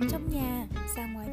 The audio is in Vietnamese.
xuống trong nhà Ra ngoài